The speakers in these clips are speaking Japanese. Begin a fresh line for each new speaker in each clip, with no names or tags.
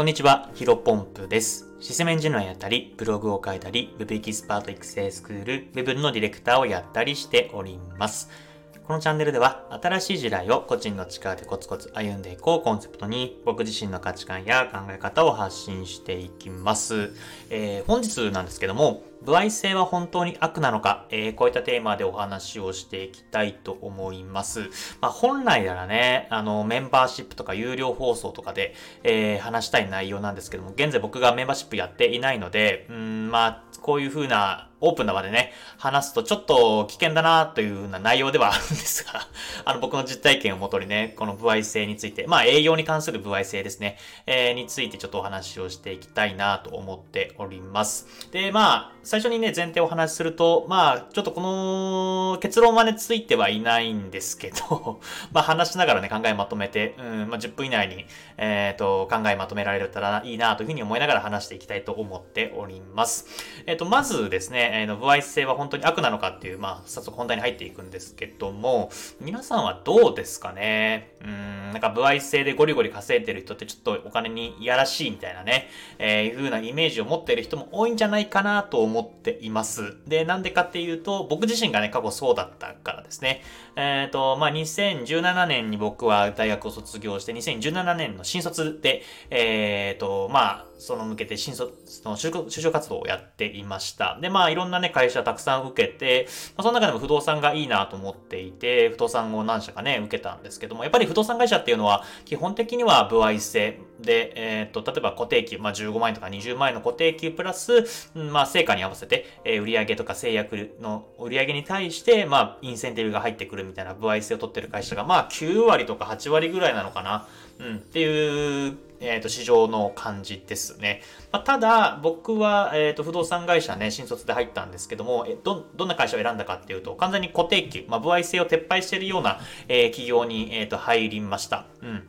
こんにちは、ヒロポンプです。システムエンジニアやったり、ブログを書いたり、Web エキスパート育成スクール、Web のディレクターをやったりしております。このチャンネルでは、新しい時代を個人の力でコツコツ歩んでいこうコンセプトに、僕自身の価値観や考え方を発信していきます。えー本日なんですけども、歩合制は本当に悪なのか、えーこういったテーマでお話をしていきたいと思います。まあ、本来ならね、あの、メンバーシップとか有料放送とかで、えー話したい内容なんですけども、現在僕がメンバーシップやっていないので、うん、まあ、こういう風なオープンな場でね、話すとちょっと危険だなというような内容ではあるんですが、あの、僕の実体験をもとにね、この不愛性について、まあ、営業に関する不愛性ですね、えーについてちょっとお話をしていきたいなと思っております。で、まあ、最初にね、前提をお話しすると、まあ、ちょっとこの結論までついてはいないんですけど、まあ、話しながらね、考えまとめて、うん、まあ、10分以内に、えっ、と、考えまとめられたらいいなというふうに思いながら話していきたいと思っております。えっ、と、まずですね、えーの、不愛性は本当に悪なのかっていう、まあ、早速本題に入っていくんですけども、皆さんはどうですかね？うん、なんか不愛性でゴリゴリ稼いでる人ってちょっとお金にいやらしいみたいなね、えーいう風なイメージを持っている人も多いんじゃないかなと思っています。で、なんでかっていうと、僕自身がね、過去そうだったからですね。えっ、と、まあ、2017年に僕は大学を卒業して、2017年の新卒で、えっ、と、まあ、その向けて新卒の就職就職活動をやっていました。で、まあ、いろんなね、会社たくさん受けて、まあ、その中でも不動産がいいなと思っていて、不動産を何社かね、受けたんですけども、やっぱり不動産会社っていうのは、基本的には歩合制で、えっ、と、例えば固定給、まあ、15万円とか20万円の固定給プラス、まあ、成果に合わせて、えー売上とか制約の売上に対して、まあ、インセンティブが入ってくるみたいな歩合制を取ってる会社が、まあ、9割とか8割ぐらいなのかな。うん、っていう、えー、と、市場の感じですね。まあ、ただ、僕は、えっ、と、不動産会社ね、新卒で入ったんですけども、えど、どんな会社を選んだかっていうと、完全に固定給、まあ、歩合制を撤廃しているような、えー企業に、えっ、と、入りました。うん。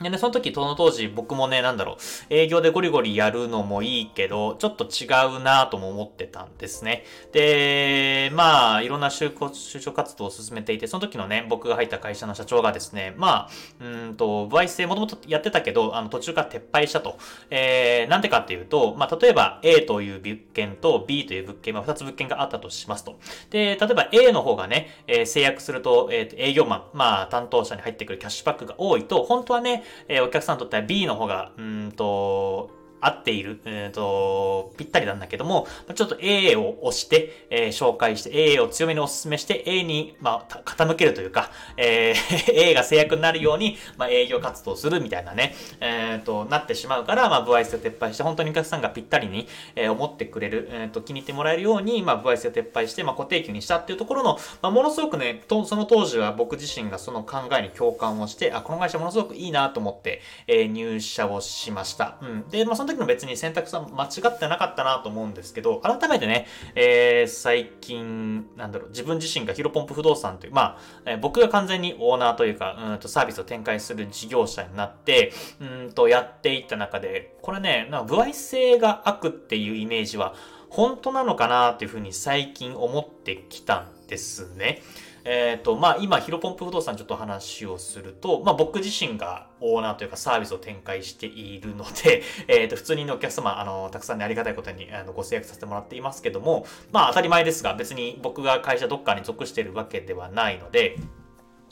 でね、その時、その当時、僕もね、なんだろう、営業でゴリゴリやるのもいいけど、ちょっと違うなぁとも思ってたんですね。で、まあ、いろんな就職就職活動を進めていて、その時のね、僕が入った会社の社長がですね、まあ、うんと、歩合制もともとやってたけど、あの、途中から撤廃したと。えー、なんでかっていうと、まあ、例えば A という物件と B という物件、まあ、2つ物件があったとしますと。で、例えば A の方がね、えー制約すると、えー営業マン、まあ、担当者に入ってくるキャッシュバックが多いと、本当はね、えーお客さんにとっては B の方が、うんと、合っている、えーと、ぴったりなんだけども、ちょっと A を押して、えー紹介して、A を強めにお勧めして、A に、まあ、傾けるというか、えー A が制約になるように、まあ、営業活動するみたいなね、えーと、なってしまうから、まあ、歩合制を撤廃して、本当にお客さんがぴったりに、えー思ってくれる、えーと、気に入ってもらえるように、まあ、歩合制を撤廃して、まあ、固定給にしたっていうところの、まあ、ものすごくね、とその当時は僕自身がその考えに共感をして、あ、この会社ものすごくいいなと思って、えー入社をしました。うん。で、まあ、その時の別に選択肢は間違ってなかったなと思うんですけど、改めてね、えー最近、なんだろう、自分自身がヒロポンプ不動産という、まあ、えー僕が完全にオーナーというか、うんとサービスを展開する事業者になって、うんとやっていった中で、これね、なんか歩合制が悪っていうイメージは、本当なのかなっていうふうに最近思ってきたんですね。えっ、と、まあ、今、ヒロポンプ不動産ちょっと話をすると、まあ、僕自身がオーナーというかサービスを展開しているので、えっ、と、普通にお客様、あの、たくさんねありがたいことに、あの、ご制約させてもらっていますけども、まあ、当たり前ですが、別に僕が会社どっかに属しているわけではないので、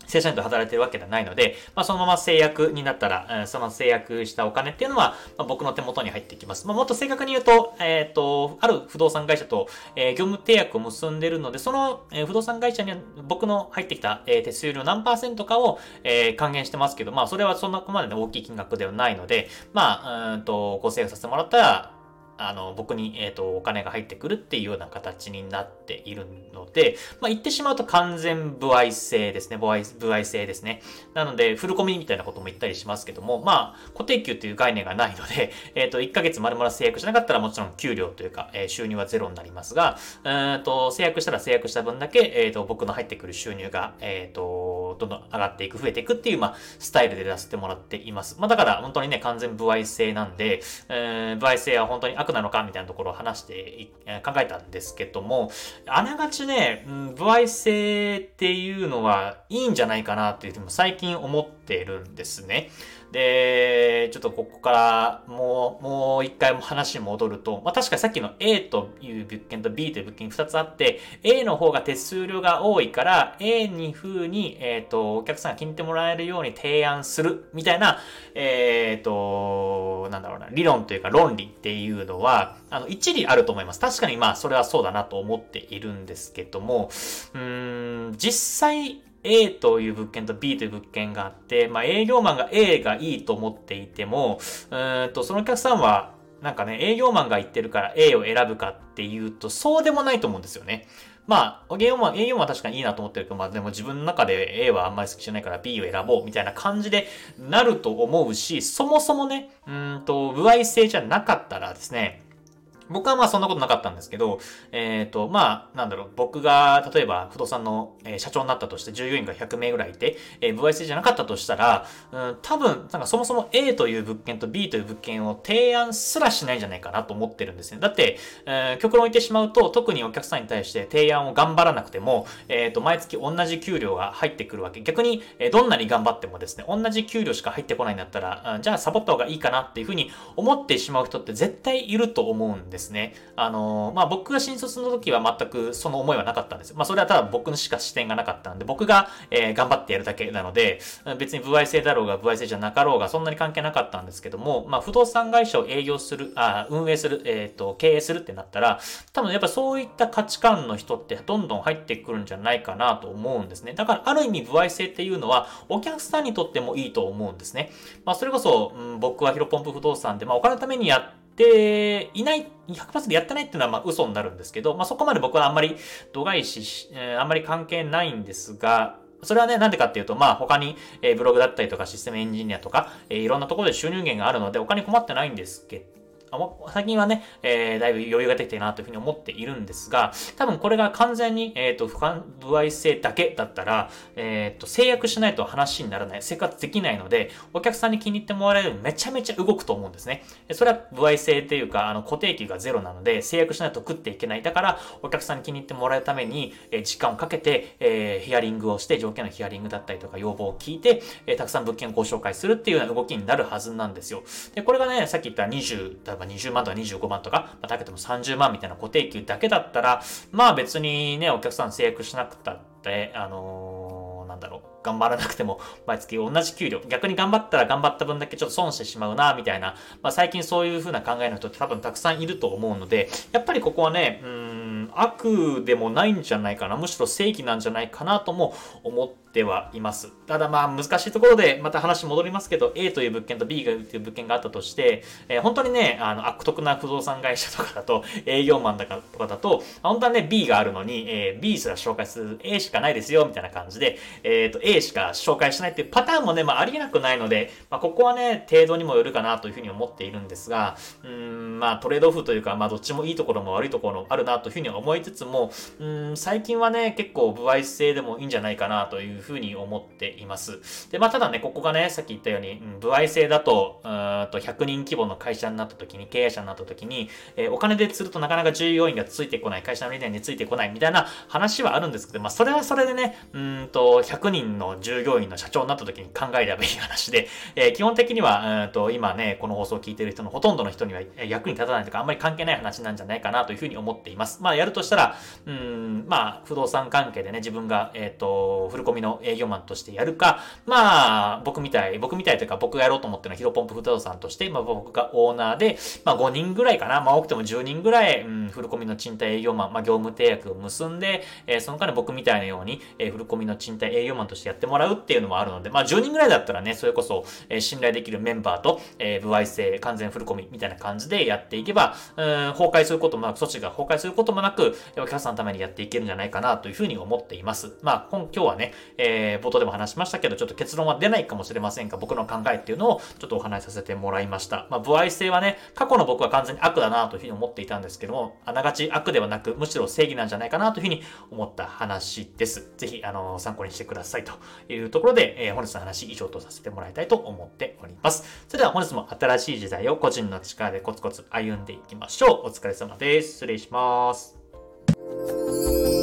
正社員と働いてるわけではないので、まあ、そのまま制約になったら、その制約したお金っていうのは、まあ、僕の手元に入ってきます。まあ、もっと正確に言うと、えっ、と、ある不動産会社と、えー業務契約を結んでるので、その、えー不動産会社に僕の入ってきた、えー手数料何パーセントかを、えー還元してますけど、まあ、それはそんなこまでの大きい金額ではないので、まあ、うんと、ご制約させてもらったら、あの、僕に、えっ、と、お金が入ってくるっていうような形になっているので、まあ、言ってしまうと完全歩合制ですね。歩合、歩合制ですね。なので、フルコミみたいなことも言ったりしますけども、まあ、固定給っていう概念がないので、えっ、と、1ヶ月丸々制約しなかったらもちろん給料というか、えー収入はゼロになりますが、うーんと、制約したら制約した分だけ、えっ、と、僕の入ってくる収入が、えっ、と、どんどん上がっていく、増えていくっていう、まあ、スタイルで出させてもらっています。まあ、だから、本当にね、完全歩合制なんで、えー、歩合制は本当に悪なのかみたいなところを話して、考えたんですけども、あながちね、うん歩合制っていうのはいいんじゃないかなっていうふうにも最近思ってるんですね。で、ちょっとここからもう、もう一回も話に戻ると、まあ確かにさっきの A という物件と B という物件2つあって、A の方が手数料が多いから、A に風に、えっ、ー、と、お客さんが気に入ってもらえるように提案する、みたいな、えっ、ー、と、ろうな、理論というか論理っていうのは、あの、一理あると思います。確かにまあ、それはそうだなと思っているんですけども、うーん、実際、A という物件と B という物件があって、まあ営業マンが A がいいと思っていても、うーんと、そのお客さんは、なんかね、営業マンが言ってるから A を選ぶかっていうと、そうでもないと思うんですよね。まあ、ゲームは、ゲームは確かにいいなと思ってるけど、まあでも自分の中で A はあんまり好きじゃないから B を選ぼうみたいな感じでなると思うし、そもそもね、うんと、歩合制じゃなかったらですね、僕はまあそんなことなかったんですけど、えっ、ー、と、まあ、なんだろう、僕が、例えば不動産の、えー、社長になったとして従業員が100名ぐらいいて、えー、部合制じゃなかったとしたら、うん、多分、なんかそもそも A という物件と B という物件を提案すらしないんじゃないかなと思ってるんですね。だって、えー、極論言ってしまうと、特にお客さんに対して提案を頑張らなくても、えっ、ー、と、毎月同じ給料が入ってくるわけ。逆に、えー、どんなに頑張ってもですね、同じ給料しか入ってこないんだったら、うん、じゃあサボった方がいいかなっていうふうに思ってしまう人って絶対いると思うんでですね。あののまあ、僕が新卒の時は全くその思いはなかったんです。まあ、それはただ僕のしか視点がなかったんで、僕が、えー、頑張ってやるだけなので、別に不合制だろうが不合制じゃなかろうがそんなに関係なかったんですけども、まあ、不動産会社を営業する、あ運営する、えっ、ー、と、経営するってなったら、多分やっぱそういった価値観の人ってどんどん入ってくるんじゃないかなと思うんですね。だから、ある意味、不合制っていうのは、お客さんにとってもいいと思うんですね。まあ、それこそ、うん、僕はヒロポンプ不動産で、まあ、お金のためにやってでいない、100%やってないっていうのはまあ嘘になるんですけど、まあそこまで僕はあんまり度外視、えー、あんまり関係ないんですが、それはね、なんでかっていうと、まあ他に、えー、ブログだったりとかシステムエンジニアとか、えー、いろんなところで収入源があるのでお金困ってないんですけど、最近はね、えー、だいぶ余裕ができてるなというふうに思っているんですが、多分これが完全に、えっ、ー、と、不不合性だけだったら、えっ、ー、と、制約しないと話にならない、生活できないので、お客さんに気に入ってもらえるめちゃめちゃ動くと思うんですね。それは不合性っていうか、あの、固定給がゼロなので、制約しないと食っていけない。だから、お客さんに気に入ってもらうために、え、時間をかけて、えー、ヒアリングをして、条件のヒアリングだったりとか、要望を聞いて、えー、たくさん物件をご紹介するっていうような動きになるはずなんですよ。で、これがね、さっき言った20、20万とか25万とか、まあ、だけても30万みたいな固定給だけだったら、まあ別にね、お客さん制約しなくたって、あのー、なんだろう、頑張らなくても毎月同じ給料、逆に頑張ったら頑張った分だけちょっと損してしまうな、みたいな、まあ最近そういう風な考えの人って多分たくさんいると思うので、やっぱりここはね、うん、悪でもないんじゃないかな、むしろ正義なんじゃないかなとも思ってはいます。ただまあ難しいところでまた話戻りますけど A という物件と B という物件があったとして、えー、本当にね、あの悪徳な不動産会社とかだと 営業マンだかとかだと、本当はね B があるのに、えー、B すら紹介する A しかないですよみたいな感じで、えっ、ー、と A しか紹介しないっていうパターンもね、まあありえなくないので、まあここはね、程度にもよるかなというふうに思っているんですが、うん、まあトレードオフというか、まあどっちもいいところも悪いところもあるなというふうに思思いつつも、うん、最近はね、結構不愛性でもいいんじゃないかなというふうに思っています。で、まあ、ただね、ここがね、さっき言ったように、うん、部合制だと、うんと100人規模の会社になった時に、経営者になった時に、えー、お金でするとなかなか従業員がついてこない、会社の理念についてこないみたいな話はあるんですけど、まあ、それはそれでね、うんと、100人の従業員の社長になった時に考えればいい話で、えー、基本的には、うんと、今ね、この放送を聞いてる人のほとんどの人には役に立たないとか、あんまり関係ない話なんじゃないかなというふうに思っています。まあ、やるとしたら、うん、まあ、不動産関係でね、自分が、えっ、ー、と、フルコミの営業マンとしてやるか、まあ、僕みたい、僕みたいというか僕がやろうと思ってるのはヒロポンプ不動産として、まあ僕がオーナーで、まあ5人ぐらいかな、まあ多くても10人ぐらい、うん、フルコミの賃貸営業マン、まあ業務契約を結んで、えー、その間僕みたいなように、えー、フルコミの賃貸営業マンとしてやってもらうっていうのもあるので、まあ10人ぐらいだったらね、それこそ、えー、信頼できるメンバーと、えー、不合性、完全フルコミみたいな感じでやっていけば、うん、崩壊することもなく、措置が崩壊することもなく、くお客さんのためにやっていけるんじゃないかなというふうに思っています。まあ、今日はね、えー、冒頭でも話しましたけど、ちょっと結論は出ないかもしれませんが、僕の考えっていうのをちょっとお話しさせてもらいました。まあ、不愛性はね、過去の僕は完全に悪だなというふうに思っていたんですけども、あながち悪ではなく、むしろ正義なんじゃないかなというふうに思った話です。ぜひ、あの、参考にしてくださいというところで、えー、本日の話以上とさせてもらいたいと思っております。それでは本日も新しい時代を個人の力でコツコツ歩んでいきましょう。お疲れ様です。失礼します。Música